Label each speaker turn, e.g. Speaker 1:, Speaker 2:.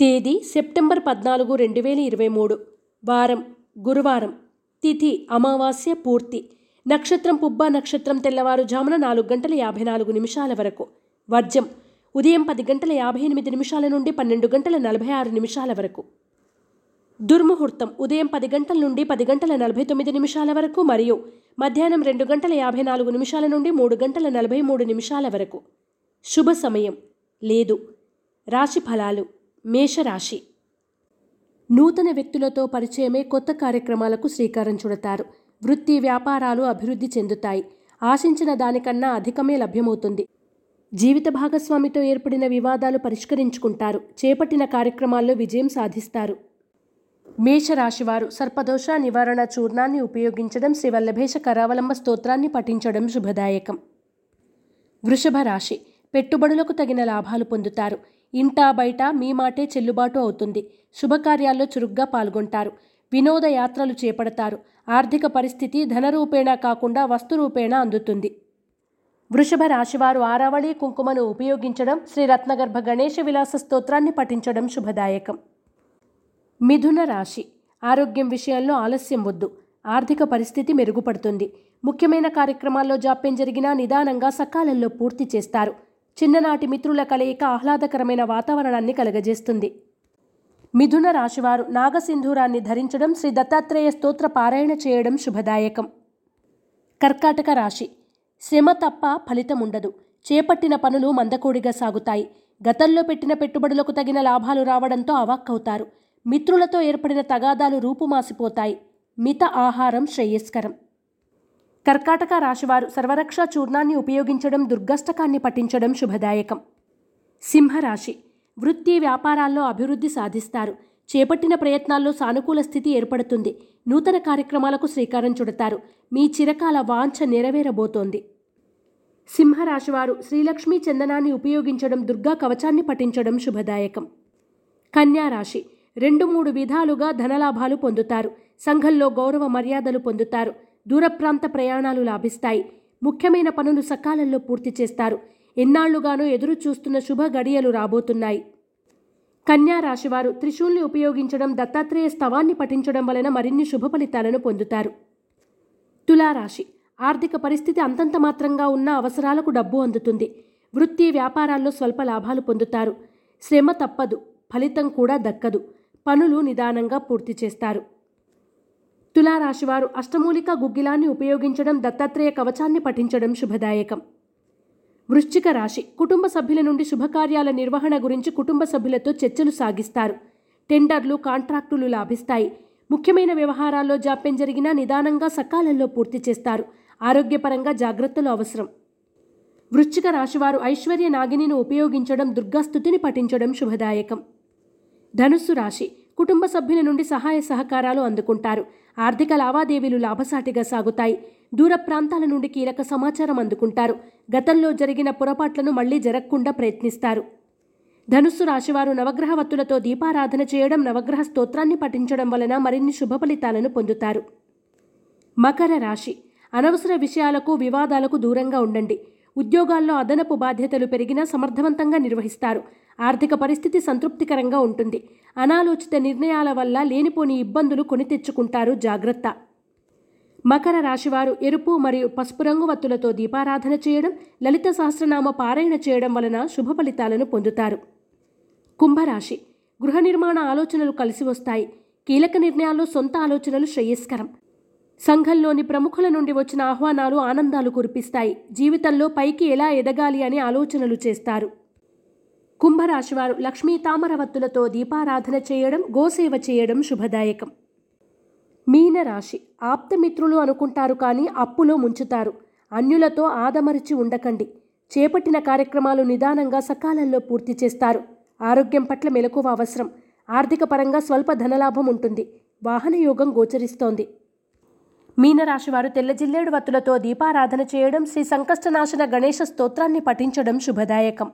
Speaker 1: తేదీ సెప్టెంబర్ పద్నాలుగు రెండు వేల ఇరవై మూడు. వారం గురువారం. తిథి అమావాస్య పూర్తి. నక్షత్రం పుబ్బ నక్షత్రం తెల్లవారుజామున నాలుగు గంటల యాభై నాలుగు నిమిషాల వరకు. వర్జం ఉదయం పది గంటల యాభై ఎనిమిది నిమిషాల నుండి పన్నెండు గంటల నలభై ఆరు నిమిషాల వరకు. దుర్ముహూర్తం ఉదయం పది గంటల నుండి పది గంటల నలభై తొమ్మిది నిమిషాల వరకు మరియు మధ్యాహ్నం రెండు గంటల యాభై నాలుగు నిమిషాల నుండి మూడు గంటల నలభై మూడు నిమిషాల వరకు. శుభ సమయం లేదు. రాశి ఫలాలు. మేషరాశి. నూతన వ్యక్తులతో పరిచయమే కొత్త కార్యక్రమాలకు శ్రీకారం చుడతారు. వృత్తి వ్యాపారాలు అభివృద్ధి చెందుతాయి. ఆశించిన దానికన్నా అధికమే లభ్యమవుతుంది. జీవిత భాగస్వామితో ఏర్పడిన వివాదాలు పరిష్కరించుకుంటారు. చేపట్టిన కార్యక్రమాల్లో విజయం సాధిస్తారు. మేషరాశివారు సర్పదోష నివారణ చూర్ణాన్ని ఉపయోగించడం శ్రీవల్లభేష కరావలంబ స్తోత్రాన్ని పఠించడం శుభదాయకం. వృషభ రాశి పెట్టుబడులకు తగిన లాభాలు పొందుతారు. ఇంటా బయట మీ మాటే చెల్లుబాటు అవుతుంది. శుభకార్యాల్లో చురుగ్గా పాల్గొంటారు. వినోద యాత్రలు చేపడతారు. ఆర్థిక పరిస్థితి ధనరూపేణా కాకుండా వస్తురూపేణా అందుతుంది. వృషభ రాశివారు ఆరావళి కుంకుమను ఉపయోగించడం శ్రీ రత్నగర్భ గణేష విలాస స్తోత్రాన్ని పఠించడం శుభదాయకం. మిథున రాశి. ఆరోగ్యం విషయంలో ఆలస్యం వద్దు. ఆర్థిక పరిస్థితి మెరుగుపడుతుంది. ముఖ్యమైన కార్యక్రమాల్లో జాప్యం జరిగినా నిదానంగా సకాలంలో పూర్తి చేస్తారు. చిన్ననాటి మిత్రుల కలయిక ఆహ్లాదకరమైన వాతావరణాన్ని కలగజేస్తుంది. మిథున రాశివారు నాగసింధూరాన్ని ధరించడం శ్రీ దత్తాత్రేయ స్తోత్ర పారాయణ చేయడం శుభదాయకం. కర్కాటక రాశి. శ్రమ తప్ప ఫలితం ఉండదు. చేపట్టిన పనులు మందకోడిగా సాగుతాయి. గతంలో పెట్టిన పెట్టుబడులకు తగిన లాభాలు రావడంతో అవాక్కవుతారు. మిత్రులతో ఏర్పడిన తగాదాలు రూపుమాసిపోతాయి. మిత ఆహారం శ్రేయస్కరం. కర్కాటక రాశివారు సర్వరక్ష చూర్ణాన్ని ఉపయోగించడం దుర్గష్టకాన్ని పఠించడం శుభదాయకం. సింహరాశి. వృత్తి వ్యాపారాల్లో అభివృద్ధి సాధిస్తారు. చేపట్టిన ప్రయత్నాల్లో సానుకూల స్థితి ఏర్పడుతుంది. నూతన కార్యక్రమాలకు శ్రీకారం చుడతారు. మీ చిరకాల వాంఛ నెరవేరబోతోంది. సింహరాశివారు శ్రీలక్ష్మీ చందనాన్ని ఉపయోగించడం దుర్గా కవచాన్ని పఠించడం శుభదాయకం. కన్యారాశి రెండు మూడు విధాలుగా ధనలాభాలు పొందుతారు. సంఘంలో గౌరవ మర్యాదలు పొందుతారు. దూర ప్రాంత ప్రయాణాలు లాభిస్తాయి. ముఖ్యమైన పనులు సకాలంలో పూర్తి చేస్తారు. ఎన్నాళ్ళుగానో ఎదురు చూస్తున్న శుభ గడియలు రాబోతున్నాయి. కన్యా రాశివారు త్రిశూల్ని ఉపయోగించడం దత్తాత్రేయ స్తవాన్ని పఠించడం వలన మరిన్ని శుభ ఫలితాలను పొందుతారు. తులారాశి. ఆర్థిక పరిస్థితి అంతంత మాత్రంగా ఉన్న అవసరాలకు డబ్బు అందుతుంది. వృత్తి వ్యాపారాల్లో స్వల్ప లాభాలు పొందుతారు. శ్రమ తప్పదు. ఫలితం కూడా దక్కదు. పనులు నిదానంగా పూర్తి చేస్తారు. తులారాశివారు అష్టమూలిక గుగ్గిలాన్ని ఉపయోగించడం దత్తాత్రేయ కవచాన్ని పఠించడం శుభదాయకం. వృశ్చిక రాశి కుటుంబ సభ్యుల నుండి శుభకార్యాల నిర్వహణ గురించి కుటుంబ సభ్యులతో చర్చలు సాగిస్తారు. టెండర్లు కాంట్రాక్టులు లాభిస్తాయి. ముఖ్యమైన వ్యవహారాల్లో జాప్యం జరిగినా నిదానంగా సకాలంలో పూర్తి చేస్తారు. ఆరోగ్యపరంగా జాగ్రత్తలు అవసరం. వృశ్చిక రాశివారు ఐశ్వర్య నాగినిని ఉపయోగించడం దుర్గాస్థుతిని పఠించడం శుభదాయకం. ధనుస్సు రాశి కుటుంబ సభ్యుల నుండి సహాయ సహకారాలు అందుకుంటారు. ఆర్థిక లావాదేవీలు లాభసాటిగా సాగుతాయి. దూర ప్రాంతాల నుండి కీలక సమాచారం అందుకుంటారు. గతంలో జరిగిన పొరపాట్లను మళ్ళీ జరగకుండా ప్రయత్నిస్తారు. ధనుస్సు రాశివారు నవగ్రహ వత్తులతో దీపారాధన చేయడం నవగ్రహ స్తోత్రాన్ని పఠించడం వలన మరిన్ని శుభ ఫలితాలను పొందుతారు. మకర రాశి. అనవసర విషయాలకు వివాదాలకు దూరంగా ఉండండి. ఉద్యోగాల్లో అదనపు బాధ్యతలు పెరిగినా సమర్థవంతంగా నిర్వహిస్తారు. ఆర్థిక పరిస్థితి సంతృప్తికరంగా ఉంటుంది. అనాలోచిత నిర్ణయాల వల్ల లేనిపోని ఇబ్బందులు కొని తెచ్చుకుంటారు జాగ్రత్త. మకర రాశివారు ఎరుపు మరియు పసుపు రంగు వత్తులతో దీపారాధన చేయడం లలిత సహస్రనామ పారాయణ చేయడం వలన శుభ ఫలితాలను పొందుతారు. కుంభరాశి. గృహ నిర్మాణ ఆలోచనలు కలిసి వస్తాయి. కీలక నిర్ణయాల్లో సొంత ఆలోచనలు శ్రేయస్కరం. సంఘంలోని ప్రముఖుల నుండి వచ్చిన ఆహ్వానాలు ఆనందాలు కురిపిస్తాయి. జీవితంలో పైకి ఎలా ఎదగాలి అని ఆలోచనలు చేస్తారు. కుంభరాశివారు లక్ష్మీ తామరవత్తులతో దీపారాధన చేయడం గోసేవ చేయడం శుభదాయకం. మీనరాశి ఆప్తమిత్రులు అనుకుంటారు కానీ అప్పులో ముంచుతారు. అన్యులతో ఆదమరిచి ఉండకండి. చేపట్టిన కార్యక్రమాలు నిదానంగా సకాలంలో పూర్తి చేస్తారు. ఆరోగ్యం పట్ల మెలకువ అవసరం. ఆర్థిక పరంగా స్వల్ప ధనలాభం ఉంటుంది. వాహన యోగం గోచరిస్తోంది. మీనరాశి వారు తెల్ల జిల్లేడు వత్తులతో దీపారాధన చేయడం శ్రీ సంకష్టనాశన గణేష స్తోత్రాన్ని పఠించడం శుభదాయకం.